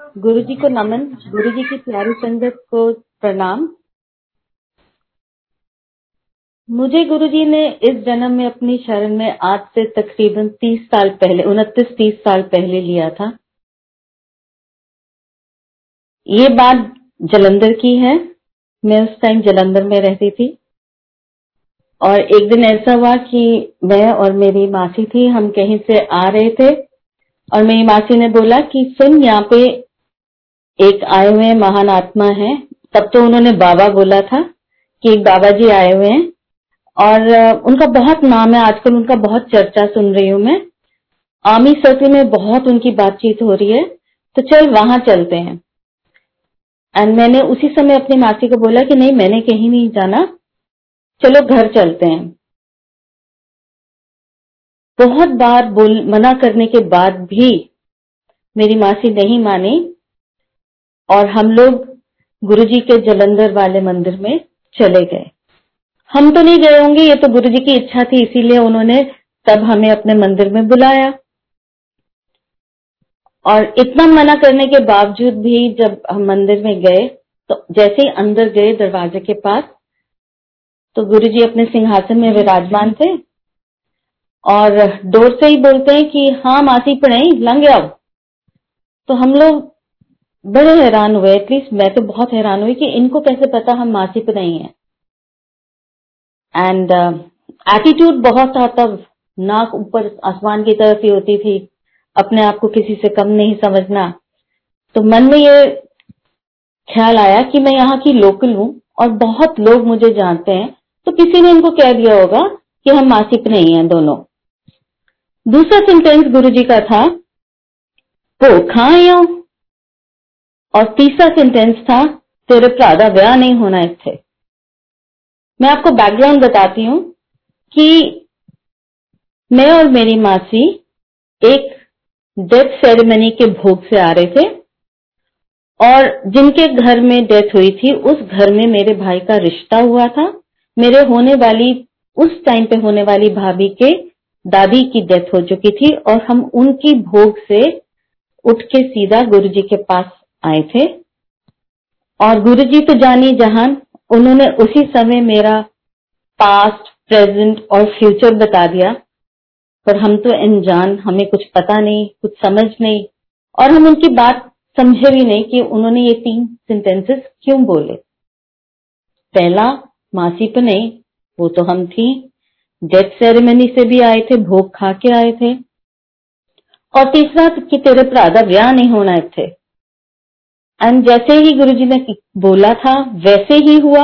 गुरु जी को नमन गुरु जी की प्यारी संगत को प्रणाम। मुझे गुरु जी ने इस जन्म में अपनी शरण में आज से तकरीबन तीस साल पहले, उनतीस तीस साल पहले लिया था। ये बात जलंधर की है। मैं उस टाइम जलंधर में रहती थी। और एक दिन ऐसा हुआ कि मैं और मेरी मासी थी, हम कहीं से आ रहे थे। और मेरी मासी ने बोला कि, सुन, यहाँ पे एक आए हुए महान आत्मा है। तब तो उन्होंने बाबा बोला था कि एक बाबा जी आए हुए हैं। और उनका बहुत नाम है। आजकल उनका बहुत चर्चा सुन रही हूँ मैं। आर्मी सर्कल में बहुत उनकी बातचीत हो रही है। तो चल, वहाँ चलते हैं। एंड मैंने उसी समय अपनी मासी को बोला कि नहीं, मैंने कहीं नहीं जाना। चलो, घर चलते हैं। बहुत बार बोल, मना करने के बाद भी मेरी मासी नहीं मानी। और हम लोग गुरु जी के जलंधर वाले मंदिर में चले गए। हम तो नहीं गए होंगे, ये तो गुरु जी की इच्छा थी, इसीलिए उन्होंने तब हमें अपने मंदिर में बुलाया। और इतना मना करने के बावजूद भी जब हम मंदिर में गए तो जैसे ही अंदर गए दरवाजे के पास तो गुरु जी अपने सिंहासन में विराजमान थे और डोर से ही बोलते हैं कि हाँ मासी पढ़ाई लंग आओ। तो हम लोग बड़े हैरान हुए एटलीस्ट मैं तो बहुत हैरान हुई कि इनको कैसे पता हम मासिक नहीं है। एंड एटीट्यूड बहुत था तब, नाक ऊपर आसमान की तरफ़ ही होती थी, अपने आप को किसी से कम नहीं समझना। तो मन में ये ख्याल आया कि मैं यहाँ की लोकल हूँ और बहुत लोग मुझे जानते हैं तो किसी ने इनको कह दिया होगा कि हम मासिक नहीं हैं दोनों। दूसरा सेंटेंस गुरु जी का था वो खाए और तीसरा सेंटेंस था, तेरे भरा का ब्याह नहीं होना इतने मैं आपको बैकग्राउंड बताती हूँ कि मैं और मेरी मासी एक डेथ सेरेमनी के भोग से आ रहे थे और जिनके घर में डेथ हुई थी, उस घर में मेरे भाई का रिश्ता हुआ था। मेरे होने वाली, उस टाइम पे होने वाली भाभी के दादी की डेथ हो चुकी थी और हम उनकी भोग से उठ के सीधा गुरु जी के पास थे। और गुरुजी तो जानी जहान, उन्होंने उसी समय मेरा पास्ट प्रेजेंट और फ्यूचर बता दिया। पर हम तो अनजान, हमें कुछ पता नहीं, कुछ समझ नहीं, और हम उनकी बात समझे भी नहीं कि उन्होंने ये तीन सेंटेंसेस क्यों बोले। पहला, मासी तो नहीं, वो तो हम थी। डेथ सेरेमनी से भी आए थे, भोग खा के आए थे। और तीसरा कि तेरे भरा का ब्याह नहीं होना एंड जैसे ही गुरुजी ने बोला था, वैसे ही हुआ।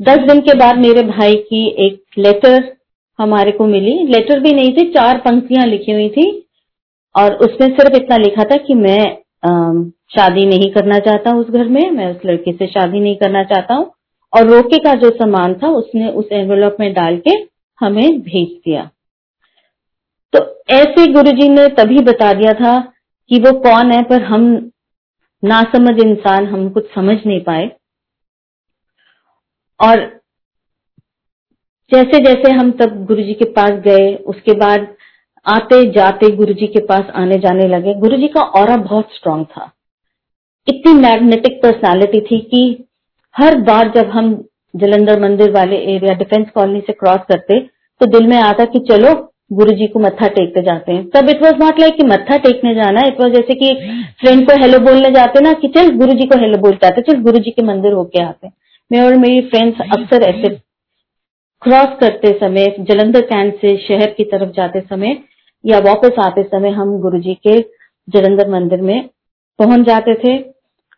दस दिन के बाद मेरे भाई की एक लेटर हमारे को मिली। लेटर भी नहीं थी, चार पंक्तियाँ लिखी हुई थी। और उसमें सिर्फ़ इतना लिखा था कि मैं शादी नहीं करना चाहता उस घर में, मैं उस लड़के से शादी नहीं करना चाहता हूँ। और रोके का जो सामान था, उसने उस एनवेलप में डाल के हमें भेज दिया। तो ऐसे गुरुजी ने तभी बता दिया था कि वो कौन है, पर हम ना समझ इंसान हम कुछ समझ नहीं पाए। और जैसे जैसे हम तब गुरुजी के पास गए, उसके बाद आते जाते गुरुजी के पास आने जाने लगे। गुरुजी का और बहुत स्ट्रांग था। इतनी मैग्नेटिक पर्सनालिटी थी कि हर बार जब हम जलंधर मंदिर वाले एरिया डिफेंस कॉलोनी से क्रॉस करते तो दिल में आता कि चलो गुरु जी को मत्था टेकते जाते हैं। तब इट वॉज़ नॉट लाइक मत्था टेकने जाना इट वॉज़ जैसे कि फ्रेंड को हेलो बोलने जाते ना कि चल गुरु जी को हेलो बोलते आते, चल गुरु जी के मंदिर होके आते। मैं और मेरी फ्रेंड्स अक्सर ऐसे क्रॉस करते समय, जलंधर कैंट से शहर की तरफ़ जाते समय या वापस आते समय हम गुरु जी के जलंधर मंदिर में पहुँच जाते थे।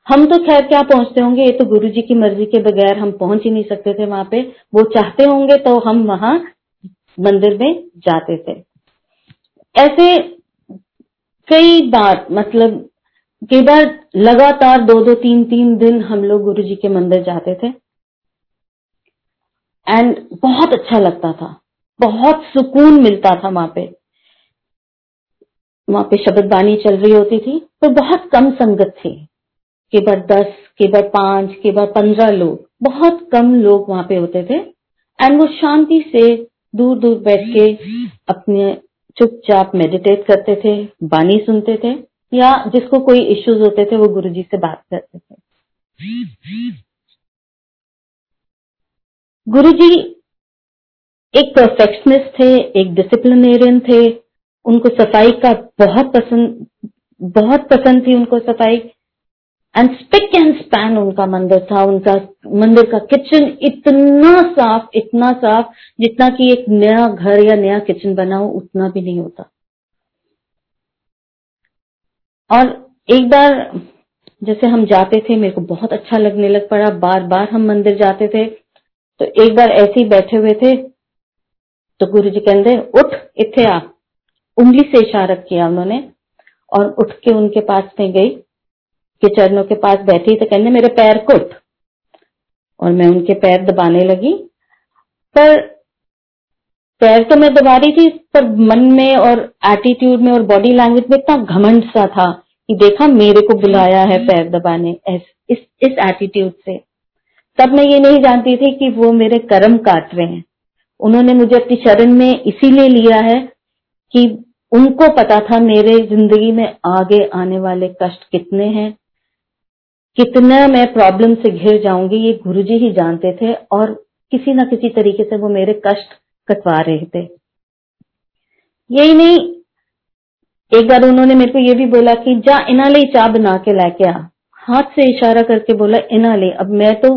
हम तो खैर क्या पहुँचते होंगे? ये तो गुरु जी की मर्ज़ी के बगैर हम पहुँच ही नहीं सकते थे वहाँ पे। वो चाहते होंगे तो हम वहाँ मंदिर में जाते थे। ऐसे कई बार मतलब कई बार लगातार दो दो, तीन तीन दिन हम लोग गुरु जी के मंदिर जाते थे। एंड बहुत अच्छा लगता था। बहुत सुकून मिलता था वहाँ पे। वहाँ पे शब्द बानी चल रही होती थी तो बहुत कम संगत थी। के बार दस के बार पाँच के बार पंद्रह लोग। बहुत कम लोग वहाँ पे होते थे। एंड वो शांति से दूर दूर बैठ के अपने चुपचाप मेडिटेट करते थे बानी सुनते थे, या जिसको कोई इश्यूज़ होते थे, वो गुरुजी से बात करते थे। गुरुजी एक परफेक्शनिस्ट थे, एक डिसिप्लिनेरियन थे, उनको सफ़ाई का बहुत पसंद बहुत पसंद थी उनको सफ़ाई। एंड स्पिक एंड स्पैन उनका मंदिर था, उनका मंदिर का किचन इतना साफ़ इतना साफ़, जितना कि एक नया घर या नया किचन बना हो, उतना भी नहीं होता। और एक बार जैसे हम जाते थे, मेरे को बहुत अच्छा लगने लग पड़ा। बार बार हम मंदिर जाते थे तो एक बार ऐसे ही बैठे हुए थे तो गुरु जी कहते, उठ, इथे आ। उंगली से इशारा किया उन्होंने, और उठ के उनके पास में गई। के चरणों के पास बैठी तो कहने, मेरे पैर को उठ और मैं उनके पैर दबाने लगी। पर पैर तो मैं दबा रही थी, पर मन में और एटीट्यूड में और बॉडी लैंग्वेज में इतना घमंड सा था कि देखा, मेरे को बुलाया है पैर दबाने इस इस एटीट्यूड से। तब मैं ये नहीं जानती थी कि वो मेरे कर्म काट रहे हैं। उन्होंने मुझे अपनी शरण में इसीलिए लिया है कि उनको पता था मेरे ज़िंदगी में आगे आने वाले कष्ट कितने हैं कितना मैं प्रॉब्लम से घिर जाऊँगी, ये गुरुजी ही जानते थे और किसी ना किसी तरीके से वो मेरे कष्ट कटवा रहे थे। यही नहीं, एक बार उन्होंने मेरे को ये भी बोला कि जा इना ले चाय बना के लेके आ। हाथ से इशारा करके बोला इना ले अब मैं तो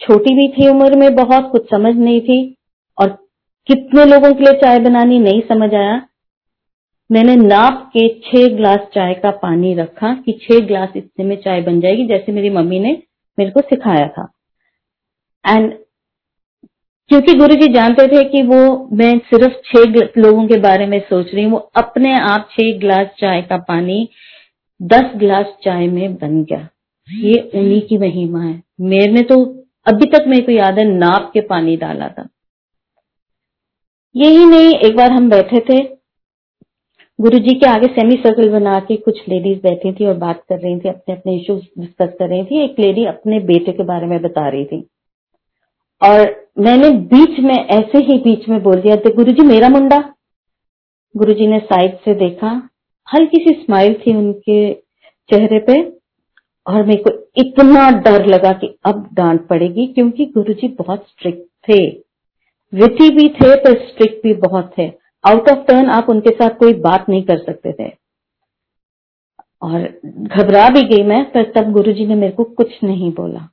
छोटी भी थी उम्र में, बहुत कुछ समझ नहीं थी और कितने लोगों के लिए चाय बनानी नहीं समझ आया। मैंने नाप के छह ग्लास चाय का पानी रखा कि छह ग्लास इतने में चाय बन जाएगी, जैसे मेरी मम्मी ने मेरे को सिखाया था। एंड क्योंकि गुरु जी जानते थे कि वो, मैं सिर्फ़ छह लोगों के बारे में सोच रही हूँ, वो अपने आप छह ग्लास चाय का पानी दस ग्लास चाय में बन गया। ये उन्हीं की महिमा है। मेरे तो अभी तक मेरे को याद है नाप के पानी डाला था। यही नहीं, एक बार हम बैठे थे गुरु जी के आगे सेमी सर्कल बना के कुछ लेडीज़ बैठी थी और बात कर रही थी अपने अपने इश्यूज़ डिस्कस कर रही थी। एक लेडी अपने बेटे के बारे में बता रही थी। और मैंने बीच में, ऐसे ही बीच में बोल दिया गुरु जी मेरा मुंडा। गुरु जी ने साइड से देखा। हल्की सी स्माइल थी उनके चेहरे पे और मेरे को इतना डर लगा कि अब डांट पड़ेगी क्योंकि गुरुजी बहुत स्ट्रिक्ट थे। विधि भी थे, पर स्ट्रिक्ट भी बहुत थे। आउट ऑफ़ टर्न आप उनके साथ कोई बात नहीं कर सकते थे। और घबरा भी गई मैं, पर तब गुरुजी ने मेरे को कुछ नहीं बोला।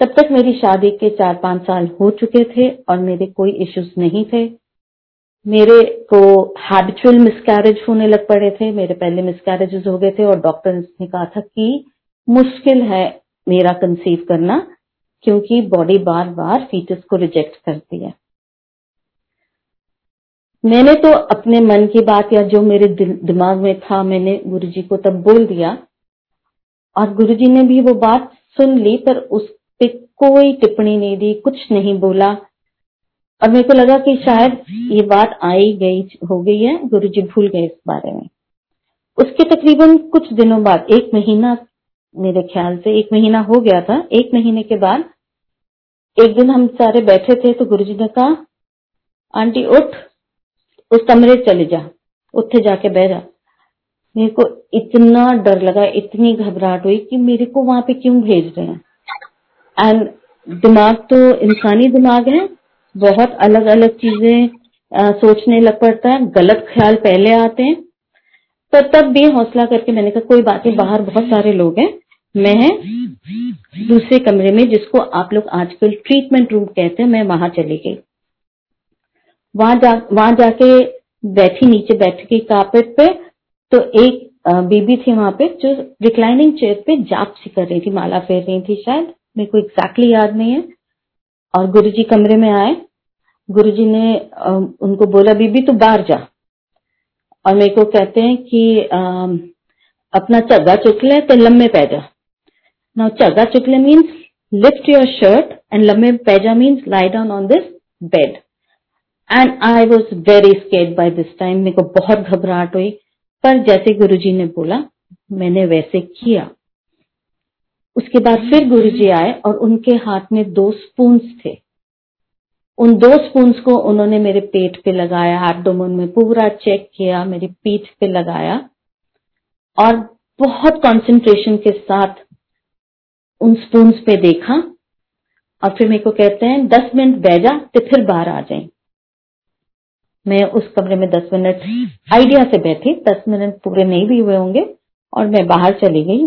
तब तक मेरी शादी के चार पाँच साल हो चुके थे और मेरे कोई इश्यूज़ नहीं थे। मेरे को हैबिचुअल मिसकैरेज होने लग पड़े थे। मेरे पहले मिसकैरेजेस हो गए थे और डॉक्टर ने कहा था कि मुश्किल है मेरा कंसीव करना, क्योंकि बॉडी बार बार फीटस को रिजेक्ट करती है। मैंने तो अपने मन की बात या जो मेरे दिमाग में था, मैंने गुरुजी को तब बोल दिया। और गुरुजी ने भी वो बात सुन ली, पर उस पर कोई टिप्पणी नहीं दी, कुछ नहीं बोला। और मेरे को लगा कि शायद ये बात आई गई, हो गई है, गुरुजी भूल गए इस बारे में। उसके तकरीबन कुछ दिनों बाद, एक महीना मेरे ख्याल से, एक महीना हो गया था, एक महीने के बाद, एक दिन हम सारे बैठे थे तो गुरुजी ने कहा, आंटी, उठ। उस कमरे चले जा। उत्थे जाके बह जा। मेरे को इतना डर लगा, इतनी घबराहट हुई कि मेरे को वहाँ पे क्यों भेज रहे हैं? एंड दिमाग तो इंसानी दिमाग है। बहुत अलग अलग चीज़ें सोचने लग पड़ता है। गलत ख्याल पहले आते हैं। पर तब भी हौसला करके मैंने कहा, कोई बात नहीं, बाहर बहुत सारे लोग हैं। मैं दूसरे कमरे में जिसको आप लोग आजकल ट्रीटमेंट रूम कहते हैं, मैं वहाँ चली गई। वहाँ जा, वहाँ जाके बैठी, नीचे बैठ गई कारपेट पे तो एक बीबी थी वहाँ पे जो रिक्लाइनिंग चेयर पे जाप सी कर रही थी, माला फेर रही थी शायद, मेरे को एग्जैक्टली याद नहीं है। और गुरुजी कमरे में आए, गुरुजी ने उनको बोला, बीबी, तू बाहर जा। और मेरे को कहते हैं कि अपना चग्गा चुक ले तो लम्बे पै जा। नाउ चग्गा चुकले means lift your shirt and लम्बे पैजा means lie down on this bed and I was very scared by this time मेरे को बहुत घबराहट हुई। पर जैसे गुरुजी ने बोला, मैंने वैसे किया। उसके बाद फिर गुरुजी आए और उनके हाथ में दो स्पून्स थे। उन दो स्पून्स को उन्होंने मेरे पेट पे लगाया एब्डोमन में पूरा चेक किया, मेरी पीठ पे लगाया। और बहुत कंसंट्रेशन के साथ उन स्पून्स पे देखा। और फिर मेरे को कहते हैं, दस मिनट बह जा तो फिर बाहर आ जाए। मैं उस कमरे में दस मिनट आइडिया से बैठी, दस मिनट पूरे नहीं भी हुए होंगे और मैं बाहर चली गई।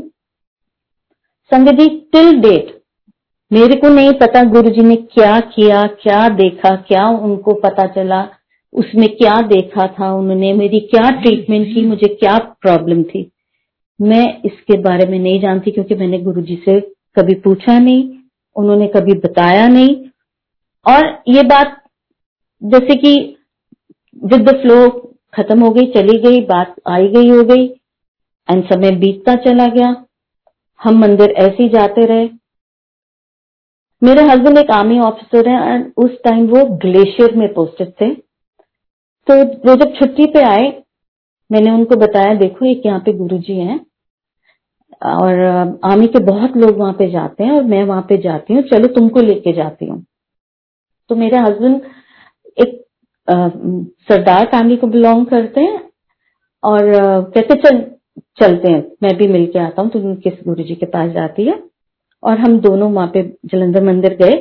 संगत टिल डेट मेरे को नहीं पता गुरु जी ने क्या किया, क्या देखा, क्या उनको पता चला उसमें क्या देखा था उन्होंने, मेरी क्या ट्रीटमेंट की, मुझे क्या प्रॉब्लम थी। मैं इसके बारे में नहीं जानती क्योंकि मैंने गुरु जी से कभी पूछा नहीं, उन्होंने कभी बताया नहीं। और ये बात, जैसे कि विद द फ्लो खत्म हो गई, चली गई, बात आई गई, हो गई एंड समय बीतता चला गया। हम मंदिर ऐसे ही जाते रहे। मेरे हस्बैंड एक आर्मी ऑफिसर है एंड उस टाइम वो ग्लेशियर में पोस्टेड थे। तो वो जब छुट्टी पे आए, मैंने उनको बताया, देखो, एक यहाँ पे गुरुजी हैं, और आर्मी के बहुत लोग वहाँ पे जाते हैं, और मैं वहाँ पे जाती हूँ, चलो तुमको लेके जाती हूँ। तो मेरे हस्बैंड एक सरदार फैमिली को बिलोंग करते हैं और कहते चल, चलते हैं? मैं भी मिल के आता हूँ तुम किस गुरु जी के पास जाती है और हम दोनों वहाँ पे जलंधर मंदिर गए।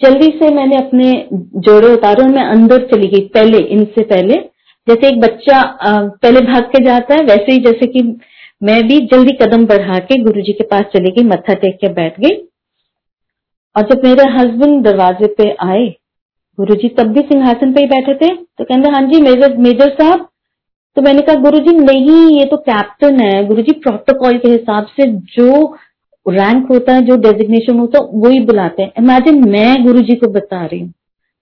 जल्दी से मैंने अपने जोड़े उतारे और मैं अंदर चली गई, पहले, इनसे पहले। जैसे एक बच्चा पहले भाग के जाता है, वैसे ही जैसे कि मैं भी जल्दी कदम बढ़ा के गुरु जी के पास चली गई, मत्था टेक के बैठ गई। और जब मेरे हस्बैंड दरवाजे पे आए गुरु जी तब भी सिंहासन पे ही बैठे थे। तो कहते हाँ जी मेजर मेजर साहब। तो मैंने कहा गुरु जी नहीं ये तो कैप्टन है। गुरु जी प्रोटोकॉल के हिसाब से जो रैंक होता है जो डेजिग्नेशन होता है वही बुलाते हैं। इमेजिन मैं गुरु जी को बता रही हूँ।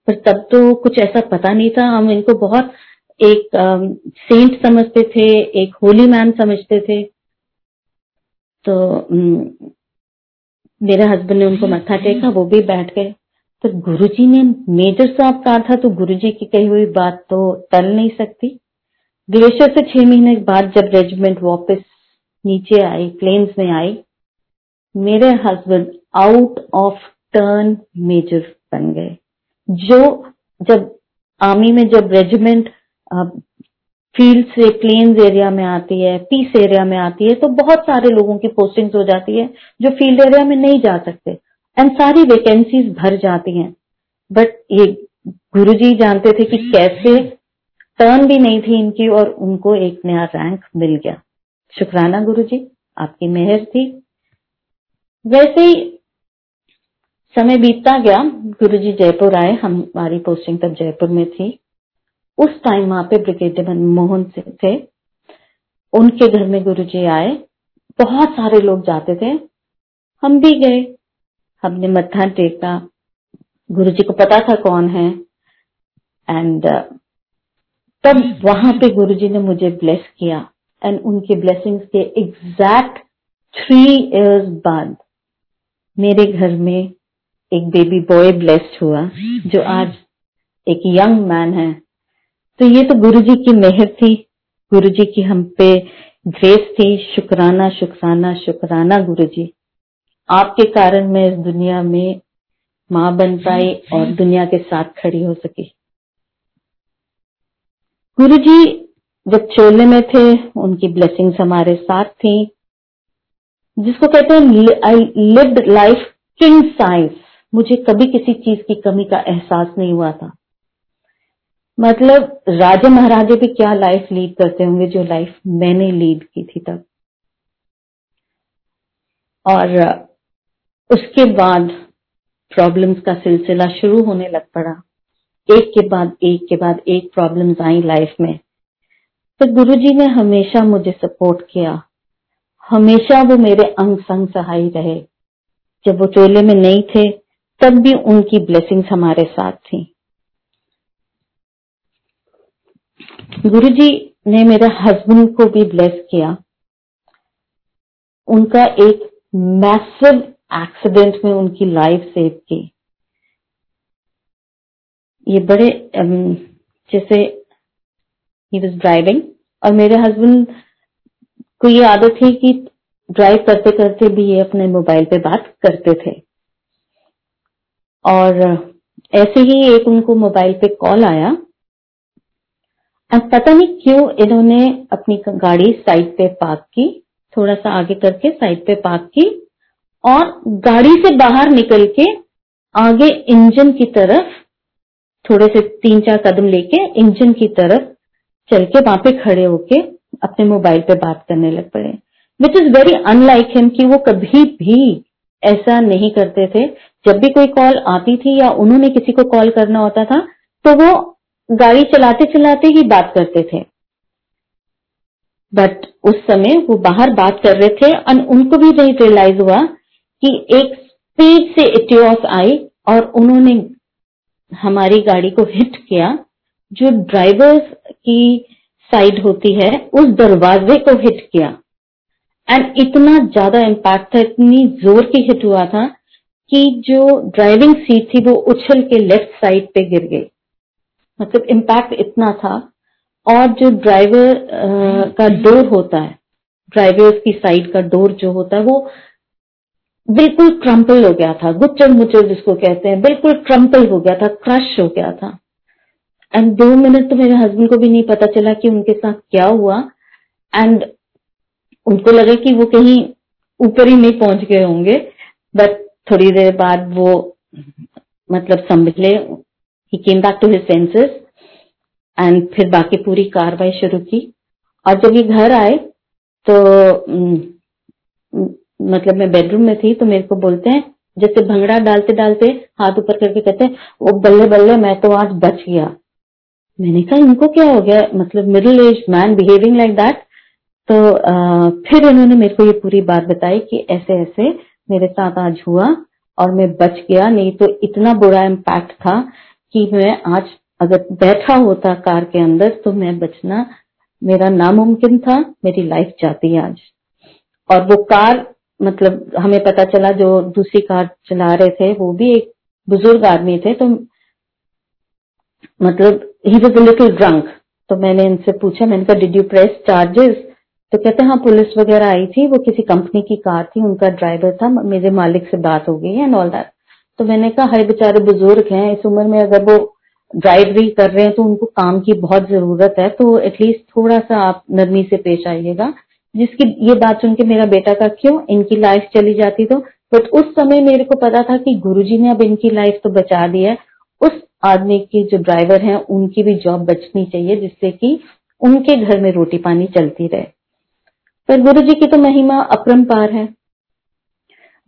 पर तब तो कुछ ऐसा पता नहीं था। हम इनको बहुत एक सेंट um, समझते थे एक होली मैन समझते थे। तो मेरे हस्बैंड ने उनको मत्था टेका वो भी बैठ गए। तो गुरुजी ने मेजर साहब कहा था तो गुरुजी की कही हुई बात तो टल नहीं सकती। ग्लेशियर से छह महीने बाद जब रेजिमेंट वापस नीचे आई, प्लेन्स में आई, मेरे husband out of turn major बन गए। जो जब आर्मी में जब रेजिमेंट फ़ील्ड से प्लेन्स एरिया में आती है, पीस एरिया में आती है तो बहुत सारे लोगों की पोस्टिंग्स हो जाती है जो फ़ील्ड एरिया में नहीं जा सकते। एंड सारी वैकेंसीज भर जाती हैं। बट ये गुरुजी जानते थे कि कैसे टर्न भी नहीं थी इनकी और उनको एक नया रैंक मिल गया। शुक्राना गुरुजी, आपकी मेहर थी। वैसे ही समय बीतता गया। गुरुजी जयपुर आए। हमारी पोस्टिंग तब जयपुर में थी। उस टाइम वहाँ पे ब्रिगेडियर मनमोहन सिंह थे। उनके घर में गुरुजी आए। बहुत सारे लोग जाते थे। हम भी गए। हमने मत्था टेका। गुरु जी को पता था कौन है। एंड uh, तब वहाँ पे गुरु जी ने मुझे ब्लेस किया। एंड उनके ब्लेसिंग्स के एग्जैक्ट थ्री इयर्स बाद मेरे घर में एक बेबी बॉय ब्लेस्ड हुआ जो आज एक यंग मैन है। तो ये तो गुरु जी की मेहर थी। गुरु जी की हम पे ग्रेस थी। शुक्राना शुक्राना शुक्राना गुरु जी आपके कारण मैं इस दुनिया में माँ बन पाई और दुनिया के साथ खड़ी हो सकी। गुरु जी जब चोले में थे, उनकी ब्लेसिंग्स हमारे साथ थी, जिसको कहते हैं I lived life king size मुझे कभी किसी चीज़ की कमी का एहसास नहीं हुआ था। मतलब राजा महाराजे भी क्या लाइफ लीड करते होंगे जो लाइफ मैंने लीड की थी तब? और उसके बाद प्रॉब्लम्स का सिलसिला शुरू होने लग पड़ा। एक के बाद एक के बाद एक प्रॉब्लम्स आई लाइफ में। तो गुरुजी ने हमेशा मुझे सपोर्ट किया। हमेशा वो मेरे अंग संग सहाय रहे। जब वो चोले में नहीं थे, तब भी उनकी ब्लेसिंग्स हमारे साथ थी। गुरुजी ने मेरे हस्बैंड को भी ब्लेस किया। उनका एक मैसिव एक्सीडेंट में उनकी लाइफ सेव की। ये बड़े जैसे ही वॉज़ ड्राइविंग और मेरे हस्बैंड को ये आदत थी कि ड्राइव करते करते भी ये अपने मोबाइल पे बात करते थे। और ऐसे ही एक उनको मोबाइल पे कॉल आया। पता नहीं क्यों इन्होंने अपनी गाड़ी साइड पे पार्क की, थोड़ा सा आगे करके साइड पे पार्क की। और गाड़ी से बाहर निकल के आगे इंजन की तरफ़, थोड़े से तीन चार कदम लेके इंजन की तरफ़ चल के वहाँ पे खड़े होके अपने मोबाइल पे बात करने लग पड़े। Which is very unlike him कि वो कभी भी ऐसा नहीं करते थे। जब भी कोई कॉल आती थी या उन्होंने किसी को कॉल करना होता था तो वो गाड़ी चलाते चलाते ही बात करते थे। बट उस समय वो बाहर बात कर रहे थे और उनको भी नहीं रियलाइज़ हुआ कि एक स्पीड से इटियोस आई और उन्होंने हमारी गाड़ी को हिट किया। जो ड्राइवर्स की साइड होती है उस दरवाजे को हिट किया। एंड इतना ज़्यादा इम्पैक्ट था इतनी ज़ोर की हिट हुआ था कि जो ड्राइविंग सीट थी वो उछल के लेफ़्ट साइड पे गिर गई। मतलब इम्पैक्ट इतना था। और जो ड्राइवर का डोर होता है ड्राइवर्स की साइड का डोर जो होता है वो बिल्कुल क्रम्पल हो गया था। गुच्चर मुच्चर जिसको कहते हैं, बिल्कुल क्रम्पल हो गया था क्रश हो गया था। एंड दो मिनट तो मेरे हस्बैंड को भी नहीं पता चला कि उनके साथ क्या हुआ। एंड उनको लगा कि वो कहीं ऊपर ही नहीं पहुँच गए होंगे। बट थोड़ी देर बाद वो मतलब संभले ही came back to his senses and फिर बाकी पूरी कार्रवाई शुरू की। और जब ये घर आए तो मतलब मैं बेडरूम में थी तो मेरे को बोलते हैं जैसे भंगड़ा डालते डालते हाथ ऊपर करके कहते हैं वो बल्ले बल्ले मैं तो आज बच गया। मैंने कहा इनको क्या हो गया? मतलब middle age man behaving like that तो आ, फिर उन्होंने मेरे को ये पूरी बात बताई कि ऐसे ऐसे मेरे साथ आज हुआ और मैं बच गया। नहीं तो इतना बुरा इम्पैक्ट था कि मैं आज अगर बैठा होता कार के अंदर तो मैं बचना मेरा नामुमकिन था मेरी लाइफ जाती आज। और वो कार मतलब हमें पता चला जो दूसरी कार चला रहे थे, वो भी एक बुज़ुर्ग आदमी थे तो मतलब ही वॉज़ लिटिल ड्रंक तो मैंने इनसे पूछा, मैंने कहा डिड यू प्रेस चार्जेस तो कहते हाँ पुलिस वगैरह आई थी, वो किसी कंपनी की कार थी, उनका ड्राइवर था, मेरे मालिक से बात हो गई एंड ऑल दैट तो मैंने कहा, हर बेचारे बुज़ुर्ग हैं, इस उम्र में अगर वो ड्राइवरी कर रहे हैं तो उनको काम की बहुत ज़रूरत है तो एटलीस्ट थोड़ा सा आप नरमी से पेश आइएगा. जिसकी ये बात सुन के मेरा बेटा का क्यों इनकी लाइफ चली जाती तो? बट उस समय मेरे को पता था कि गुरुजी ने अब इनकी लाइफ तो बचा दी है। उस आदमी की जो ड्राइवर हैं, उनकी भी जॉब बचनी चाहिए, जिससे कि उनके घर में रोटी पानी चलती रहे। पर गुरु जी की तो महिमा अपरंपार है।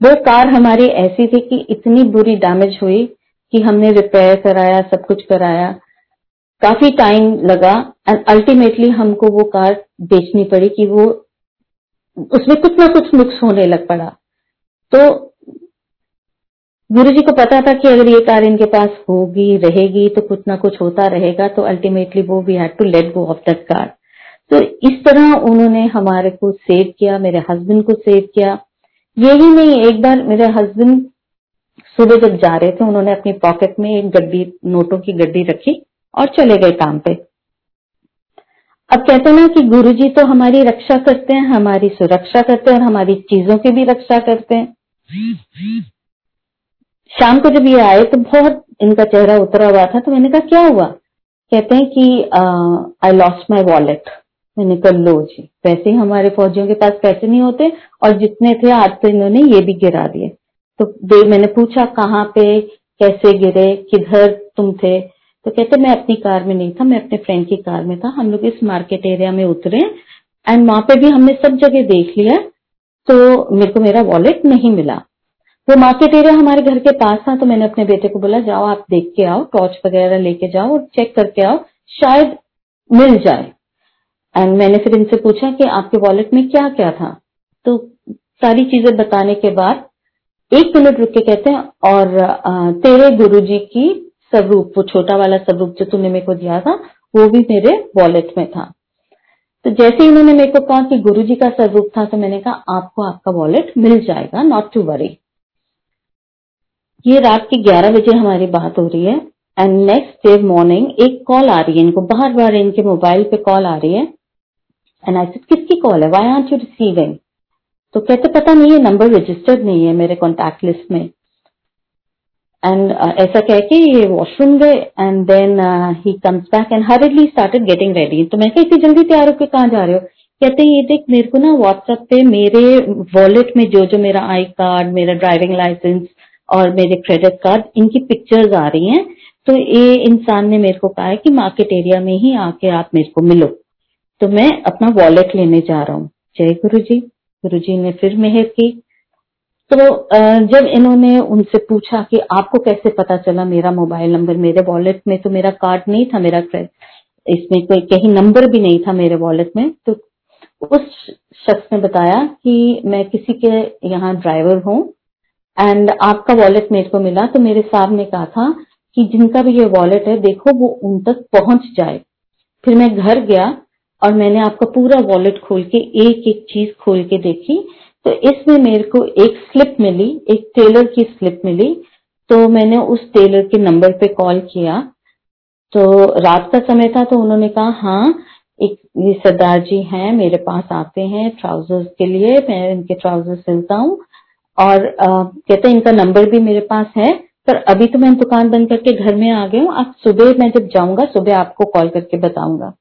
वो कार हमारी ऐसी थी कि इतनी बुरी डैमेज हुई कि हमने रिपेयर कराया, सब कुछ कराया। काफ़ी टाइम लगा एंड अल्टीमेटली हमको वो कार बेचनी पड़ी कि वो उसमें कुछ ना कुछ मिक्स होने लग पड़ा। तो गुरु जी को पता था कि अगर ये कार इनके पास होगी, रहेगी तो कुछ ना कुछ होता रहेगा तो अल्टीमेटली वो we had to let go of that car तो इस तरह उन्होंने हमारे को सेव किया, मेरे हस्बैंड को सेव किया। यही नहीं, एक बार मेरे हस्बैंड सुबह जब जा रहे थे, उन्होंने अपनी पॉकेट में एक गड्डी, नोटों की गड्डी रखी और चले गए काम पे। अब कहते हैं ना कि गुरुजी तो हमारी रक्षा करते हैं, हमारी सुरक्षा करते हैं और हमारी चीज़ों की भी रक्षा करते हैं। शाम को जब ये आए तो बहुत इनका चेहरा उतरा हुआ था तो मैंने कहा, क्या हुआ? कहते हैं कि आई लॉस्ट माई वॉलेट मैंने कहा, लो जी, पैसे हमारे फौजियों के पास पैसे नहीं होते और जितने थे आज तो इन्होंने ये भी गिरा दिए। तो मैंने पूछा, कहाँ पे? कैसे गिरे? किधर तुम थे? तो कहते, मैं अपनी कार में नहीं था, मैं अपने फ्रेंड की कार में था। हम लोग इस मार्केट एरिया में उतरे एंड वहाँ पे भी हमने सब जगह देख लिया तो मेरे को मेरा वॉलेट नहीं मिला। वो मार्केट एरिया हमारे घर के पास था तो मैंने अपने बेटे को बोला, जाओ आप देख के आओ टॉर्च वगैरह लेके जाओ और चेक करके आओ, शायद मिल जाए। एंड मैंने फिर इनसे पूछा कि आपके वॉलेट में क्या क्या था? तो सारी चीज़ें बताने के बाद एक मिनट रुक के कहते हैं, और तेरे गुरुजी की स्वरूप वो छोटा वाला स्वरूप जो तुमने मेरे को दिया था, वो भी मेरे वॉलेट में था। तो जैसे ही उन्होंने मेरे को कहा कि गुरु जी का स्वरूप था तो मैंने कहा, आपको आपका वॉलेट मिल जाएगा नॉट टू वरी ये रात के 11 बजे हमारी बात हो रही है एंड नेक्स्ट डे मॉर्निंग एक कॉल आ रही है इनको बार बार इनके मोबाइल पे कॉल आ रही है। एंड आई सेड किसकी कॉल है? वाई आर यू रिसीविंग तो कहते, पता नहीं, ये नंबर रजिस्टर्ड नहीं है मेरे कॉन्टैक्ट लिस्ट में। एंड uh, ऐसा कह के ये वॉशरूम गए and then he comes back and hurriedly started getting ready तो मैं इतनी जल्दी तैयार होकर कहाँ जा रहे हो? कहते ये देख मेरे को ना व्हाट्सएप पे मेरे वॉलेट में जो जो मेरा आई कार्ड मेरा ड्राइविंग लाइसेंस और मेरे क्रेडिट कार्ड इनकी पिक्चर्स आ रही हैं. तो ये इंसान ने मेरे को कहा है कि मार्केट एरिया में ही आके आप मेरे को मिलो। तो मैं अपना वॉलेट लेने जा रहा हूँ। जय गुरु जी गुरु जी ने फिर मेहर की। तो जब इन्होंने उनसे पूछा कि आपको कैसे पता चला मेरा मोबाइल नंबर मेरे वॉलेट में तो मेरा कार्ड नहीं था मेरा इसमें कोई कहीं नंबर भी नहीं था मेरे वॉलेट में तो उस शख्स ने बताया कि मैं किसी के यहाँ ड्राइवर हूँ एंड आपका वॉलेट मेरे को मिला तो मेरे साहब ने कहा था कि जिनका भी ये वॉलेट है, देखो वो उन तक पहुँच जाए। फिर मैं घर गया और मैंने आपका पूरा वॉलेट खोल के एक एक चीज़ खोल के देखी तो इसमें मेरे को एक स्लिप मिली, एक टेलर की स्लिप मिली। तो मैंने उस टेलर के नंबर पे कॉल किया। तो रात का समय था तो उन्होंने कहा हाँ एक सरदार जी हैं, मेरे पास आते हैं ट्राउजर्स के लिए, मैं इनके ट्राउज़र सिलता हूँ। और कहते हैं इनका नंबर भी मेरे पास है, पर अभी तो मैं दुकान बंद करके घर में आ गया हूँ। अब सुबह मैं जब जाऊँगा, सुबह आपको कॉल करके बताऊँगा।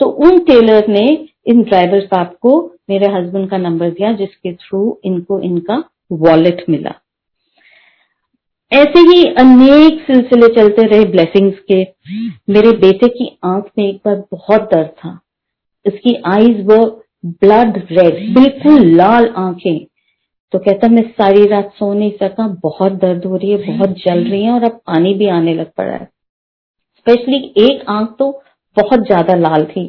तो उन टेलर ने, इन ड्राइवर साहब को मेरे हस्बैंड का नंबर दिया, जिसके थ्रू इनको इनका वॉलेट मिला। ऐसे ही अनेक सिलसिले चलते रहे ब्लेसिंग्स के। मेरे बेटे की आँख में एक बार बहुत दर्द था। उसकी आईज वो ब्लड रेड बिल्कुल लाल आँखें। तो कहता, मैं सारी रात सो नहीं सका, बहुत दर्द हो रही है, बहुत जल रही है और अब पानी भी आने लग पड़ा है। स्पेशली एक आँख तो बहुत ज़्यादा लाल थी।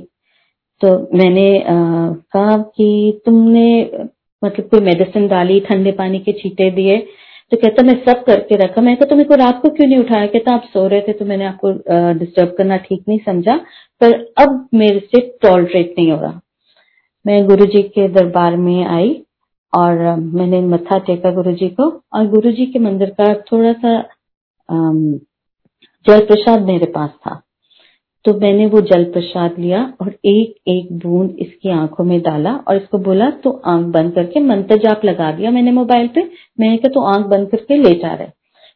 तो मैंने कहा कि तुमने मतलब कोई मेडिसिन डाली, ठंडे पानी के छीटे दिए तो कहता मैं सब करके रखा। मैं कहता मेरे को रात को क्यों नहीं उठाया? कहता, आप सो रहे थे तो मैंने आपको डिस्टर्ब करना ठीक नहीं समझा, पर अब मेरे से टॉलरेट नहीं हो रहा। मैं गुरु जी के दरबार में आई और मैंने मत्था टेका गुरु जी को और गुरु जी के मंदिर का थोड़ा सा जल प्रसाद मेरे पास था। तो मैंने वो जल प्रसाद लिया और एक एक बूंद इसकी आँखों में डाला और इसको बोला तो आँख बंद करके मंत्र जाप लगा दिया मैंने मोबाइल पे। मैंने कहा तो आँख बंद करके ले जा रहे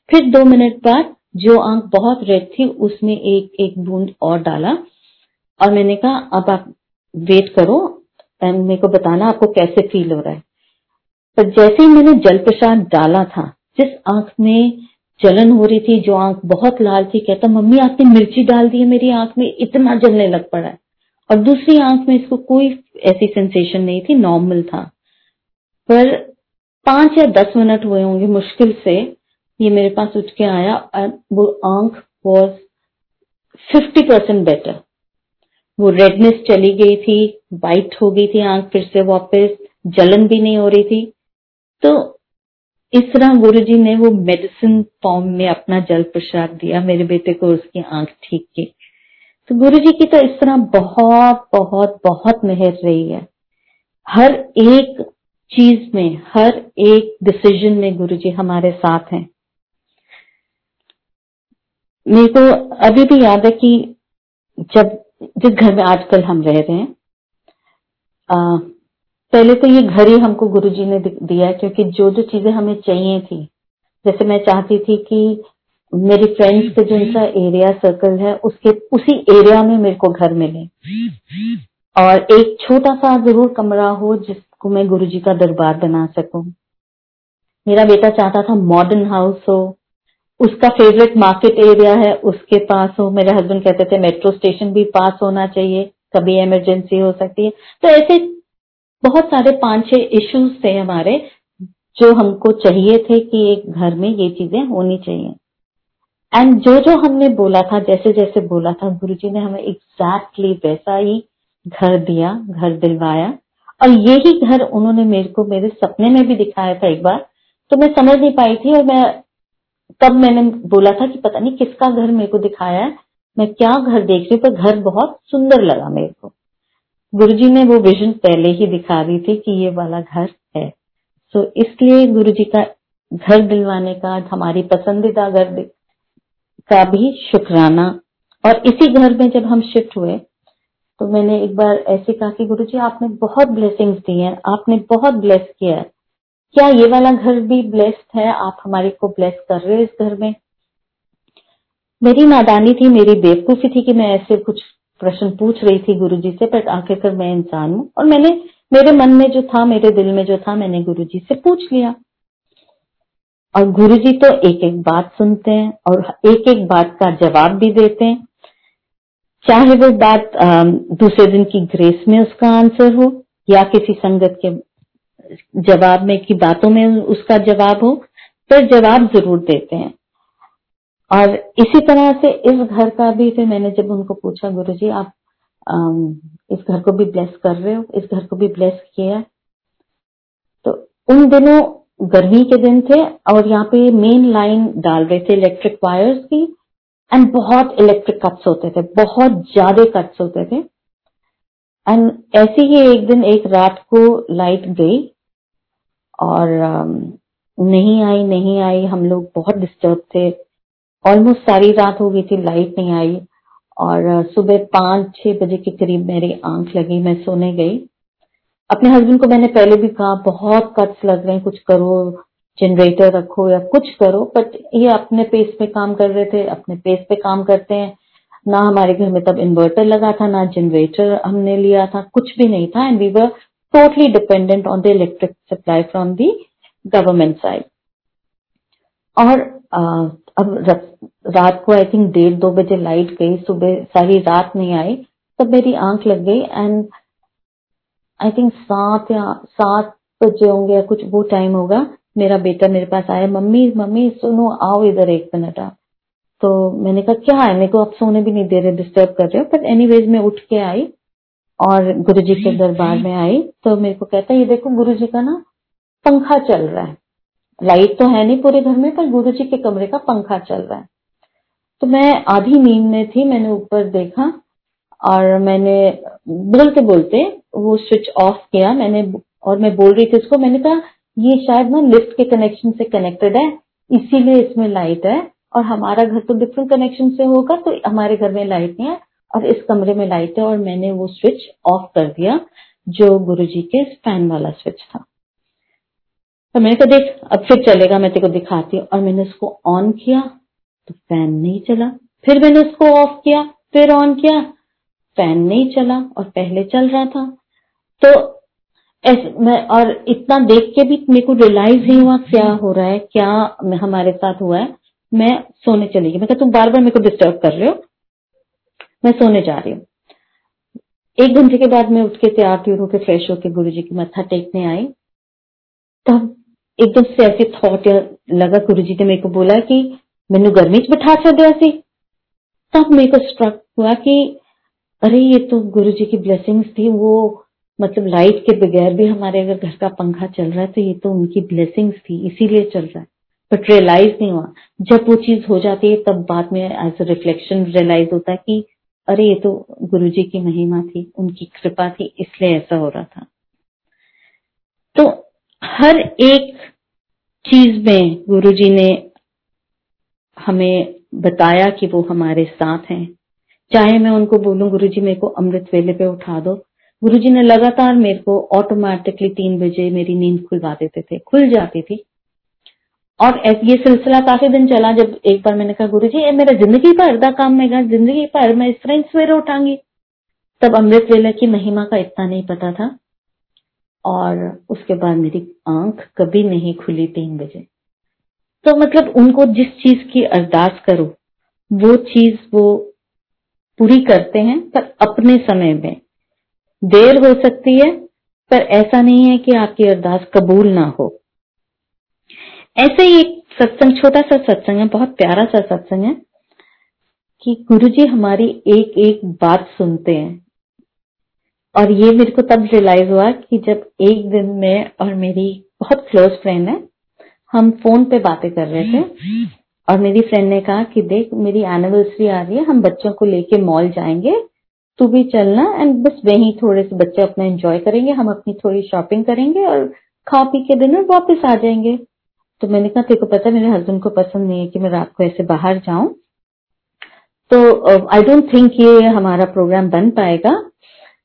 फिर दो मिनट बाद जो आँख बहुत रेड थी, उसमें एक एक बूंद और डाला और मैंने कहा, अब आप वेट करो एंड मेरे को बताना आपको कैसे फील हो रहा है? पर जैसे ही मैंने जल प्रसाद डाला था, जिस आँख में जलन हो रही थी, जो आँख बहुत लाल थी, कहता, मम्मी, आपने मिर्ची डाल दी है मेरी आँख में, इतना जलने लग पड़ा है। और दूसरी आँख में इसको कोई ऐसी सेंसेशन नहीं थी नॉर्मल था। पर पाँच या दस मिनट हुए होंगे मुश्किल से, ये मेरे पास उठ के आया और वो आँख वॉज़ फिफ्टी परसेंट बेटर वो रेडनेस चली गई थी वाइट हो गई थी आँख, फिर से वापस जलन भी नहीं हो रही थी। तो इस तरह गुरु जी ने वो मेडिसिन फॉर्म में अपना जल प्रसाद दिया। मेरे बेटे को उसकी आँख ठीक की। तो गुरु जी की तो इस तरह बहुत बहुत बहुत मेहर रही है। हर एक चीज़ में, हर एक डिसीज़न में गुरु जी हमारे साथ हैं। मेरे को अभी भी याद है कि जब, जिस घर में आजकल हम रह रहे हैं पहले तो ये घर ही हमको गुरुजी ने दिया क्योंकि जो जो चीज़ें हमें चाहिए थी। जैसे मैं चाहती थी कि मेरी फ्रेंड्स के जो इनका एरिया सर्कल है, उसके, उसी एरिया में मेरे को घर मिले। और एक छोटा सा ज़रूर कमरा हो, जिसको मैं गुरुजी का दरबार बना सकूँ। मेरा बेटा चाहता था मॉडर्न हाउस हो, उसका फेवरेट मार्केट एरिया है, उसके पास हो। मेरे हस्बैंड कहते थे मेट्रो स्टेशन भी पास होना चाहिए, कभी इमरजेंसी हो सकती है। तो ऐसे बहुत सारे पाँच छह इश्यूज़ थे हमारे, जो हमको चाहिए थे कि एक घर में ये चीज़ें होनी चाहिए। एंड जो जो हमने बोला था, जैसे जैसे बोला था गुरु जी ने हमें एग्जैक्टली वैसा ही घर दिया, घर दिलवाया। और यही घर उन्होंने मेरे को मेरे सपने में भी दिखाया था एक बार तो मैं समझ नहीं पाई थी और मैं, तब मैंने बोला था कि पता नहीं किसका घर मेरे को दिखाया है, मैं क्या घर देख रही हूँ, पर घर बहुत सुंदर लगा मेरे को। गुरुजी ने वो विजन पहले ही दिखा दी थी कि ये वाला घर है। सो इसलिए गुरुजी का घर दिलवाने का, हमारी पसंदीदा घर का भी शुक्राना। और इसी घर में जब हम शिफ्ट हुए तो मैंने एक बार ऐसे कहा कि गुरुजी, आपने बहुत ब्लेसिंग्स दी हैं, आपने बहुत ब्लेस किया है। क्या ये वाला घर भी ब्लेस्ड है? आप हमारे को ब्लेस कर रहे हो इस घर में। मेरी नादानी थी, मेरी बेवकूफ़ी थी कि मैं ऐसे कुछ प्रश्न पूछ रही थी गुरुजी से बट आखिरकार मैं इंसान हूँ। और मैंने, मेरे मन में जो था, मेरे दिल में जो था, मैंने गुरुजी से पूछ लिया। और गुरुजी तो एक एक बात सुनते हैं और एक एक बात का जवाब भी देते हैं। चाहे वो बात दूसरे दिन की ग्रेस में उसका आंसर हो, या किसी संगत के जवाब में, की बातों में उसका जवाब हो पर जवाब ज़रूर देते हैं। और इसी तरह से इस घर का भी फिर मैंने जब उनको पूछा गुरु जी आप इस घर को भी ब्लेस कर रहे हो? इस घर को भी ब्लेस किया? तो उन दिनों गर्मी के दिन थे और यहाँ पे मेन लाइन डाल रहे थे इलेक्ट्रिक वायर्स की एंड बहुत इलेक्ट्रिक कट्स होते थे, बहुत ज़्यादा कट्स होते थे। एंड ऐसे ही एक दिन, एक रात को लाइट गई और नहीं आई नहीं आई, हम लोग बहुत डिस्टर्ब थे। ऑलमोस्ट सारी रात हो गई थी लाइट नहीं आई और सुबह पाँच, छह बजे के करीब मेरी आँख लगी, मैं सोने गई। अपने हस्बैंड को मैंने पहले भी कहा, बहुत कट्स लग रहे हैं, कुछ करो जनरेटर रखो या कुछ करो बट ये अपने पेस पे काम कर रहे थे, अपने पेस पे काम करते हैं। ना हमारे घर में तब इन्वर्टर लगा था, ना जनरेटर हमने लिया था, कुछ भी नहीं था and we were totally dependent on the electric supply from the government side और अब रात को आई थिंक डेढ़ दो बजे लाइट गई, सुबह सारी रात नहीं आई, तब मेरी आँख लग गई एंड आई थिंक सात या सात बजे होंगे या कुछ वो टाइम होगा, मेरा बेटा मेरे पास आया, मम्मी मम्मी, सुनो, आओ इधर एक मिनट आप तो मैंने कहा, क्या है? मेरे को आप सोने भी नहीं दे रहे डिस्टर्ब कर रहे हो बट एनीवेज मैं उठ के आई और गुरुजी के दरबार में आई तो मेरे को कहता है, ये देखो गुरुजी का ना पंखा चल रहा है। लाइट तो है नहीं पूरे घर में, पर गुरु जी के कमरे का पंखा चल रहा है। तो मैं आधी नींद में थी, मैंने ऊपर देखा और मैंने बोलते बोलते, वो स्विच ऑफ़ किया, मैंने और मैं बोल रही थी उसको, मैंने कहा, ये शायद ना लिफ्ट के कनेक्शन से कनेक्टेड है, इसीलिए इसमें लाइट है, और हमारा घर तो डिफरेंट कनेक्शन से होगा तो हमारे घर में लाइट नहीं है, और इस कमरे में लाइट है। और मैंने वो स्विच ऑफ़ कर दिया, जो गुरुजी के फ़ैन वाला स्विच था। तो मैंने कहा, देख, अब फिर चलेगा, मैं तेरे को दिखाती हूँ। और मैंने उसको ऑन किया तो फ़ैन नहीं चला। फिर मैंने उसको ऑफ़ किया, फिर ऑन किया फ़ैन नहीं चला और पहले चल रहा था। तो और इतना देख के भी मेरे को रियलाइज़ नहीं हुआ क्या हो रहा है, क्या हमारे साथ हुआ है। मैं सोने चली गई। मैं तुम बार बार मेरे को डिस्टर्ब कर रहे हो। मैं सोने जा रही हूँ। एक घंटे के बाद मैं उठ के तैयार थी होकर फ्रेश होकर गुरु जी की मत्था टेकने आई। तब एकदम से ऐसे थॉट लगा गुरु जी ने मेरे को बोला कि मैंने गर्मी च बिठा छो सी। तब मेरे को स्ट्रक हुआ कि अरे, ये तो गुरु जी की ब्लेसिंग्स थी, वो मतलब लाइट के बगैर भी हमारे अगर घर का पंखा चल रहा है तो ये तो उनकी ब्लेसिंग्स थी, इसीलिए चल रहा है। बट रियलाइज़ नहीं हुआ। जब वो चीज़ हो जाती है, तब बाद में एज अ रिफ्लेक्शन रियलाइज़ होता है कि अरे, ये तो गुरु जी की महिमा थी, उनकी कृपा थी, इसलिए ऐसा हो रहा था। तो हर एक चीज़ में गुरु जी ने हमें बताया कि वो हमारे साथ हैं। चाहे मैं उनको बोलूँ गुरु जी मेरे को अमृत वेले पे उठा दो। गुरु जी ने लगातार मेरे को ऑटोमेटिकली तीन बजे मेरी नींद खुलवा देते थे, खुल जाती थी। और ये सिलसिला काफ़ी दिन चला जब एक बार मैंने कहा गुरु जी मेरा ज़िंदगी भर का काम मैं ज़िंदगी भर मैं इस तरह सवेरे उठांगी तब अमृत वेला की महिमा का इतना नहीं पता था। और उसके बाद मेरी आँख कभी नहीं खुली तीन बजे। तो मतलब उनको जिस चीज़ की अरदास करो, वो चीज़ वो पूरी करते हैं, पर अपने समय में। देर हो सकती है, पर ऐसा नहीं है कि आपकी अरदास कबूल ना हो। ऐसे ही एक सत्संग, छोटा सा सत्संग है, बहुत प्यारा सा सत्संग है, कि गुरुजी हमारी एक एक बात सुनते हैं। और ये मेरे को तब रियलाइज़ हुआ कि जब एक दिन में और मेरी बहुत क्लोज फ्रेंड है, हम फ़ोन पे बातें कर रहे थे और मेरी फ्रेंड ने कहा कि देख, मेरी एनिवर्सरी आ रही है, हम बच्चों को लेके मॉल जाएँगे, तू भी चलना एंड बस वहीं थोड़े से बच्चे अपना एंजॉय करेंगे, हम अपनी थोड़ी शॉपिंग करेंगे और खा पी के डिनर वापस आ जाएँगे। तो मैंने कहा, तेरे को पता है, मेरे हस्बैंड को पसंद नहीं है कि मैं रात को ऐसे बाहर जाऊँ। तो आई डोंट थिंक ये हमारा प्रोग्राम बन पाएगा।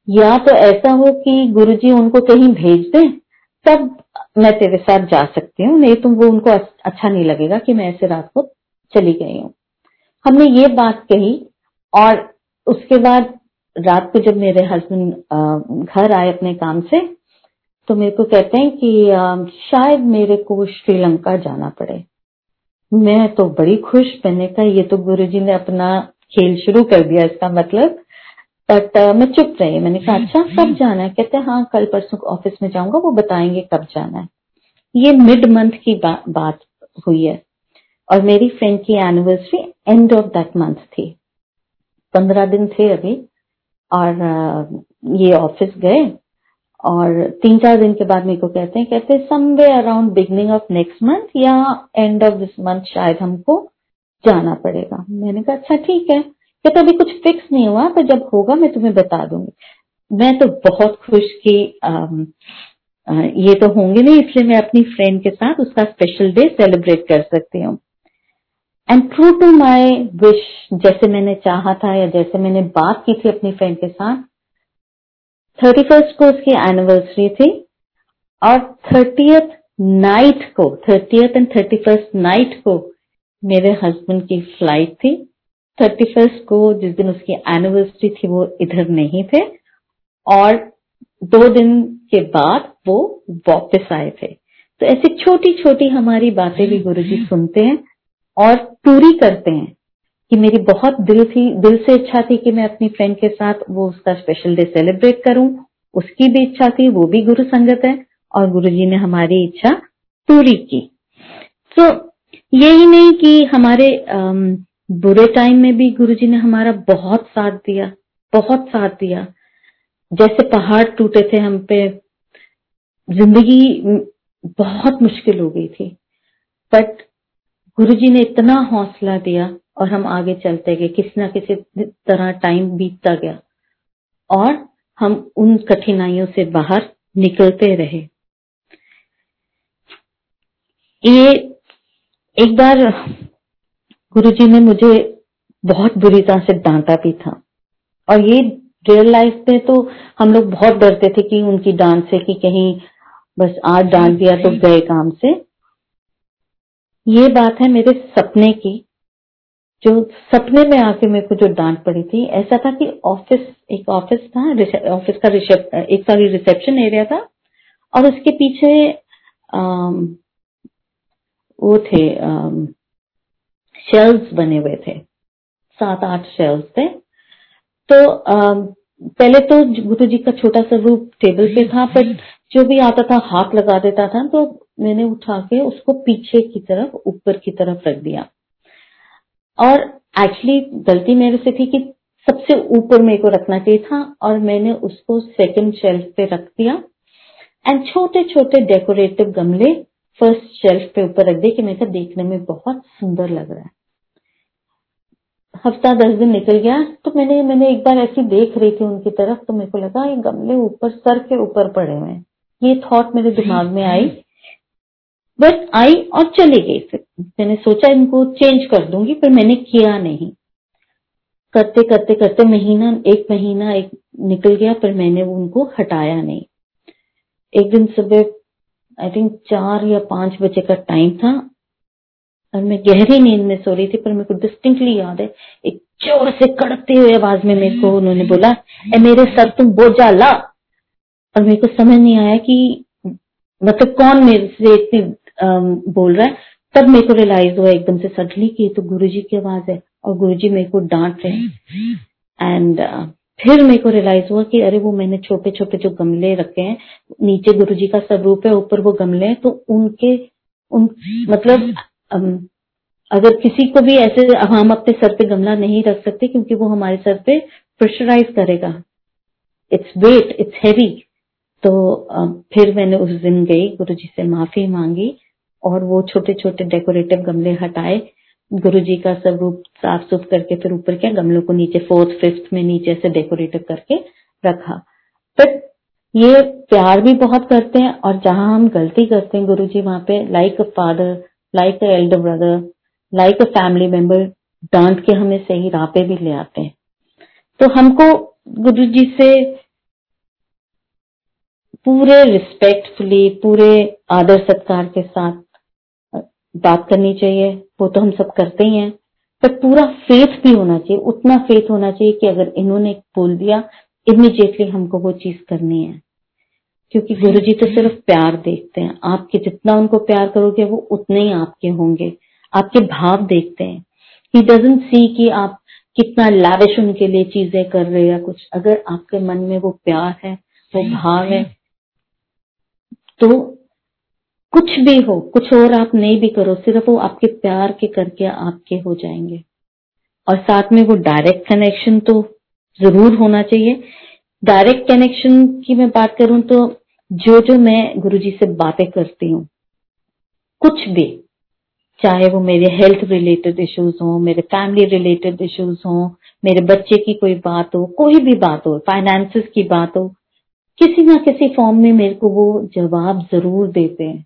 या तो ऐसा हो कि गुरुजी उनको कहीं भेज दें, तब मैं तेरे साथ जा सकती हूँ, नहीं तो वो उनको अच्छा नहीं लगेगा कि मैं ऐसे रात को चली गई हूँ। हमने ये बात कही और उसके बाद रात को जब मेरे हस्बैंड घर आए अपने काम से तो मेरे को कहते हैं कि शायद मेरे को श्रीलंका जाना पड़े। मैं तो बड़ी खुश, मैंने कहा, ये तो गुरुजी ने अपना खेल शुरू कर दिया, इसका मतलब बट uh, मैं चुप रही मैंने कहा अच्छा कब जाना है? कहते हैं हाँ कल परसों ऑफ़िस में जाऊँगा वो बताएँगे कब जाना है. ये मिड मंथ की बा, बात हुई है। और मेरी फ्रेंड की anniversary end of that month थी। पंद्रह दिन थे अभी। और ये ऑफ़िस गए। और तीन चार दिन के बाद मेरे को कहते हैं कहते हैं somewhere around beginning of next month या एंड ऑफ़ दिस मंथ शायद हमको जाना पड़ेगा। मैंने कहा अच्छा ठीक है। कहते अभी कुछ फिक्स नहीं हुआ पर जब होगा मैं तुम्हें बता दूँगी। मैं तो बहुत खुश की ये तो होंगे नहीं, इसलिए मैं अपनी फ्रेंड के साथ उसका स्पेशल डे सेलिब्रेट कर सकती हूँ। And true to my wish जैसे मैंने चाहा था या जैसे मैंने बात की थी अपनी फ्रेंड के साथ थर्टी फ़र्स्ट को उसकी एनिवर्सरी थी और थर्टीथ नाइट को thirtieth and thirty first night को मेरे हस्बैंड की फ़्लाइट थी। थर्टी फ़र्स्ट को जिस दिन उसकी एनिवर्सरी थी वो इधर नहीं थे और दो दिन के बाद वो वापस आए थे। तो ऐसी छोटी छोटी हमारी बातें भी गुरु जी सुनते हैं और पूरी करते हैं कि मेरी बहुत दिल थी दिल से इच्छा थी कि मैं अपनी फ्रेंड के साथ वो उसका स्पेशल डे सेलिब्रेट करूँ। उसकी भी इच्छा थी वो भी गुरु संगत है और गुरु जी ने हमारी इच्छा पूरी की। तो यही नहीं कि हमारे बुरे टाइम में भी गुरुजी ने हमारा बहुत साथ दिया, बहुत साथ दिया। जैसे पहाड़ टूटे थे हम पे, ज़िंदगी बहुत मुश्किल हो गई थी। बट गुरुजी ने इतना हौसला दिया और हम आगे चलते गए, किसी ना किसी तरह टाइम बीतता गया। और हम उन कठिनाइयों से बाहर निकलते रहे। ये एक बार गुरुजी ने मुझे बहुत बुरी तरह से डांटा भी था। और ये रियल लाइफ में तो हम लोग बहुत डरते थे कि उनकी डांट से कि कहीं बस आज डांट दिया तो गए काम से। ये बात है मेरे सपने की जो सपने में आके मेरे को जो डांट पड़ी थी। ऐसा था कि ऑफ़िस एक ऑफ़िस था ऑफ़िस का एक सारी रिसेप्शन एरिया था और उसके पीछे आम, वो थे शेल्स बने हुए थे, सात, आठ शेल्स थे। तो पहले तो गुरु जी का छोटा सा रूप टेबल पे था पर जो भी आता था, हाथ लगा देता था तो मैंने उठा के उसको पीछे की तरफ़, ऊपर की तरफ़ रख दिया। और एक्चुअली गलती मेरे से थी कि सबसे ऊपर मेरे को रखना चाहिए था, और मैंने उसको सेकंड शेल्फ पे रख दिया। एंड छोटे छोटे डेकोरेटिव गमले फ़र्स्ट शेल्फ पे ऊपर रख दिए कि मेरे को देखने में बहुत सुंदर लग रहा है। हफ़्ता दस दिन निकल गया तो मैंने मैंने एक बार ऐसी देख रही थी उनकी तरफ़ तो मेरे को लगा ये गमले ऊपर, सर के ऊपर पड़े हुए ये थॉट मेरे दिमाग में आई। बस आई और चली गई फिर। मैंने सोचा इनको चेंज कर दूँगी, पर मैंने किया नहीं। करते करते करते महीना, एक महीना एक निकल गया, पर मैंने उनको हटाया नहीं। एक दिन सुबह आई थिंक चार या पाँच बजे का टाइम था। और मैं गहरी नींद में सो रही थी पर मेरे को डिस्टिंक्टली याद है एक ज़ोर से कड़कते हुए आवाज़ में मेरे को उन्होंने बोला ए मेरे सर तुम बोझा ला और मेरे को समझ नहीं आया कि मतलब कौन मेरे से इतनी बोल रहा है। तब मेरे को रियलाइज़ हुआ एकदम से सडनली कि तो गुरुजी की आवाज़ है और गुरु जी मेरे को डांट रहे एंड फिर मेरे को रियलाइज़ हुआ कि अरे वो मैंने छोटे छोटे जो गमले रखे हैं नीचे गुरुजी का स्वरूप है ऊपर वो गमले हैं तो उनके उन मतलब अगर किसी को भी ऐसे हम अपने सर पे गमला नहीं रख सकते क्योंकि वो हमारे सर पे प्रेशराइज करेगा। इट्स वेट इट्स हैवी तो फिर मैंने उस दिन गई गुरु जी से माफ़ी मांगी और वो छोटे छोटे डेकोरेटिव गमले हटाए। गुरु जी का सब रूप साफ़ सुफ करके फिर ऊपर क्या, गमलों को नीचे फोर्थ फिफ्थ में नीचे से डेकोरेटिव करके रखा। बट ये प्यार भी बहुत करते हैं और जहाँ हम गलती करते हैं गुरु जी वहाँ पे like a father like a elder brother like a family member डांट के हमें सही राह पे भी ले आते हैं। तो हमको गुरु जी से पूरे रिस्पेक्टफुली पूरे आदर सत्कार के साथ बात करनी चाहिए। वो तो हम सब करते ही हैं। पर पूरा फेथ भी होना चाहिए। उतना फेथ होना चाहिए कि अगर इन्होंने बोल दिया इमिजिएटली हमको वो चीज़ करनी है। क्योंकि गुरु जी तो सिर्फ़ प्यार देखते हैं। आपके जितना उनको प्यार करोगे वो उतने ही आपके होंगे। आपके भाव देखते हैं। ही डजेंट सी कि आप कितना लाविश उनके लिए चीज़ें कर रहे या कुछ। अगर आपके मन में वो प्यार है वो भाव है तो कुछ भी हो कुछ और आप नहीं भी करो सिर्फ़ वो आपके प्यार के करके आपके हो जाएँगे। और साथ में वो डायरेक्ट कनेक्शन तो ज़रूर होना चाहिए। डायरेक्ट कनेक्शन की मैं बात करूँ तो जो जो मैं गुरुजी से बातें करती हूँ, कुछ भी, चाहे वो मेरे हेल्थ रिलेटेड इश्यूज़ हो, मेरे फैमिली रिलेटेड इश्यूज़ हो, मेरे बच्चे की कोई बात हो, कोई भी बात हो फाइनेंसिस की बात हो, किसी ना किसी फॉर्म में मेरे को वो जवाब ज़रूर देते हैं।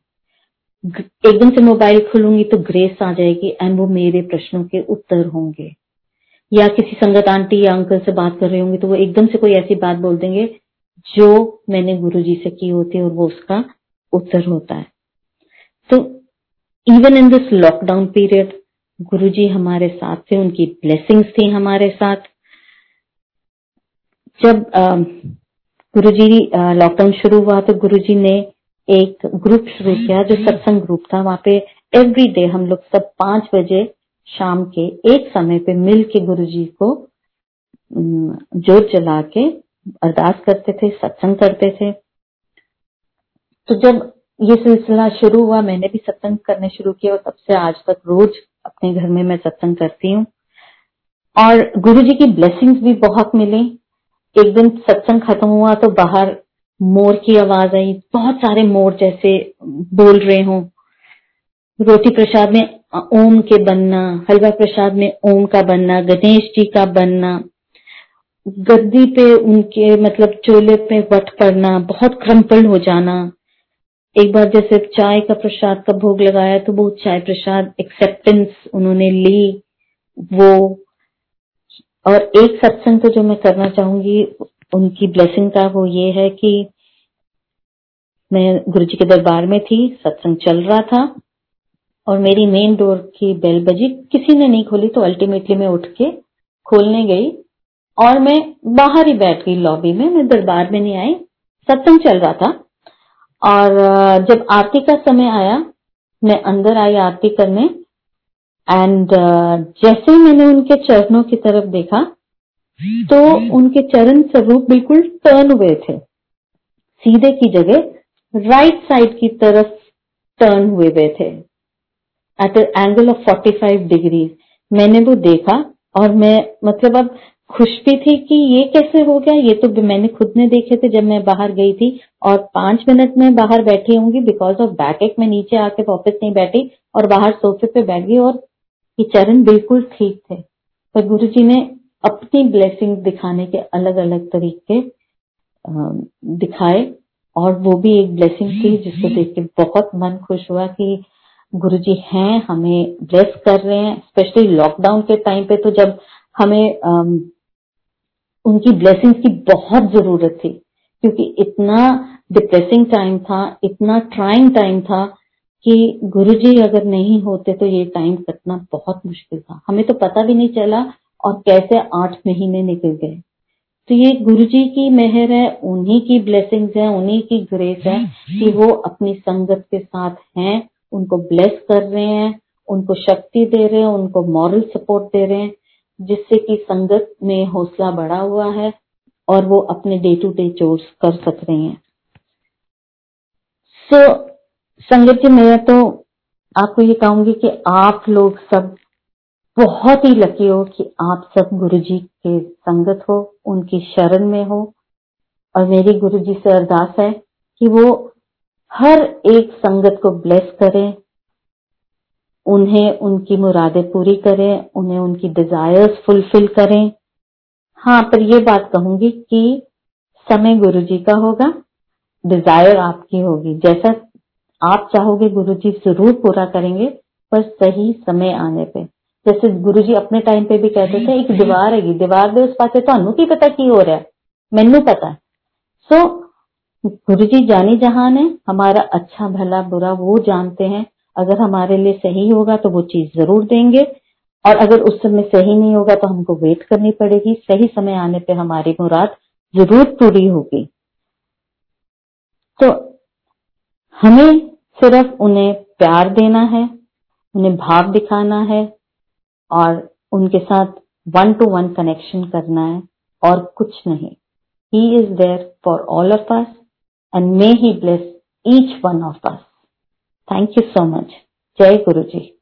एकदम से मोबाइल खोलूँगी तो ग्रेस आ जाएगी एंड वो मेरे प्रश्नों के उत्तर होंगे। या किसी संगत आंटी या अंकल से बात कर रहे होंगे तो वो एकदम से कोई ऐसी बात बोल देंगे जो मैंने गुरुजी से की होती है और वो उसका उत्तर होता है। तो even in this lockdown period Guruji हमारे साथ थे, उनकी ब्लेसिंग्स थी हमारे साथ। जब गुरु जी लॉकडाउन शुरू हुआ तो गुरुजी ने एक ग्रुप शुरू किया, जो सत्संग ग्रुप था। वहाँ पे एवरी डे हम लोग सब पाँच बजे शाम के एक समय पे मिल के गुरु जी को जोत जला के अरदास करते थे, सत्संग करते थे। तो जब ये सिलसिला शुरू हुआ, मैंने भी सत्संग करने शुरू किया और तब से आज तक रोज अपने घर में मैं सत्संग करती हूँ। और गुरु जी की ब्लेसिंग्स भी बहुत मिली। एक दिन सत्संग खत्म हुआ तो बाहर मोर की आवाज़ आई, बहुत सारे मोर जैसे बोल रहे हों। रोटी प्रसाद में ओम के बनना, हलवा प्रसाद में ओम का बनना, गणेश जी का बनना, गद्दी पे उनके मतलब चोले पे वट पड़ना, बहुत क्रम्पल हो जाना। एक बार जैसे चाय का प्रसाद का भोग लगाया तो वो चाय प्रसाद एक्सेप्टेंस उन्होंने ली, वो। और एक सत्संग तो जो मैं करना चाहूँगी, उनकी ब्लेसिंग का वो ये है कि मैं गुरु जी के दरबार में थी, सत्संग चल रहा था। और मेरी मेन डोर की बेल बजी। किसी ने नहीं खोली तो अल्टीमेटली मैं उठ के खोलने गई और मैं बाहर ही बैठ गई लॉबी में। मैं दरबार में नहीं आई, सत्संग चल रहा था। और जब आरती का समय आया, मैं अंदर आई आरती करने एंड जैसे ही मैंने उनके चरणों की तरफ़ देखा तो उनके चरण स्वरूप बिल्कुल टर्न हुए थे। सीधे की जगह राइट साइड की तरफ़ टर्न हुए हुए थे। एट एंगल ऑफ़ 45 डिग्री मैंने वो देखा और मैं मतलब अब खुश भी थी कि ये कैसे हो गया? ये तो मैंने खुद ने देखे थे जब मैं बाहर गई थी और पाँच मिनट में बाहर बैठी होंगी बिकॉज़ ऑफ़ बैक एक में नीचे आके वापस नहीं बैठी और बाहर सोफे पे बैठ गई और ये चरण बिल्कुल ठीक थे। पर गुरु जी ने अपनी ब्लेसिंग दिखाने के अलग अलग तरीके दिखाए और वो भी एक ब्लेसिंग थी जिसको देख के बहुत मन खुश हुआ कि गुरु जी हैं हमें ब्लेस कर रहे हैं स्पेशली लॉकडाउन के टाइम पे तो जब हमें उनकी ब्लेसिंग्स की बहुत ज़रूरत थी क्योंकि इतना डिप्रेसिंग टाइम था इतना ट्राइंग टाइम था कि गुरु जी अगर नहीं होते तो ये टाइम कटना बहुत मुश्किल था। हमें तो पता भी नहीं चला और कैसे आठ महीने निकल गए। तो ये गुरु जी की मेहर है उन्हीं की ब्लेसिंग्स है उन्हीं की ग्रेस है कि वो अपनी संगत के साथ हैं उनको ब्लेस कर रहे हैं उनको शक्ति दे रहे हैं उनको मॉरल सपोर्ट दे रहे हैं जिससे कि संगत में हौसला बढ़ा हुआ है और वो अपने डे टू डे चोर्स कर सक रहे हैं। सो so, संगत जी मैं तो आपको ये कहूँगी कि आप लोग सब बहुत ही लकी हो कि आप सब गुरु जी के संगत हो उनकी शरण में हो। और मेरी गुरु जी से अरदास है कि वो हर एक संगत को ब्लेस करें उन्हें उनकी मुरादें पूरी करें उन्हें उनकी डिजायर्स फुलफिल करें हाँ पर ये बात कहूंगी कि समय गुरु जी का होगा डिजायर आपकी होगी जैसा आप चाहोगे गुरु जी जरूर पूरा करेंगे पर सही समय आने पे जैसे गुरु जी अपने टाइम पे भी कहते थे एक दीवार है दीवार दे उस पास ਤੁਹਾਨੂੰ की पता की हो रहा है मैनू पता सो so, गुरु जी जानी जहान है, हमारा अच्छा भला बुरा वो जानते हैं। अगर हमारे लिए सही होगा तो वो चीज़ ज़रूर देंगे, और अगर उस समय सही नहीं होगा तो हमको वेट करनी पड़ेगी। सही समय आने पे हमारी मुराद ज़रूर पूरी होगी। तो हमें सिर्फ़ उन्हें प्यार देना है, उन्हें भाव दिखाना है, और उनके साथ वन टू वन कनेक्शन करना है, और कुछ नहीं। He is there for all of us and may He bless each one of us. Thank you so much. Jai Guruji.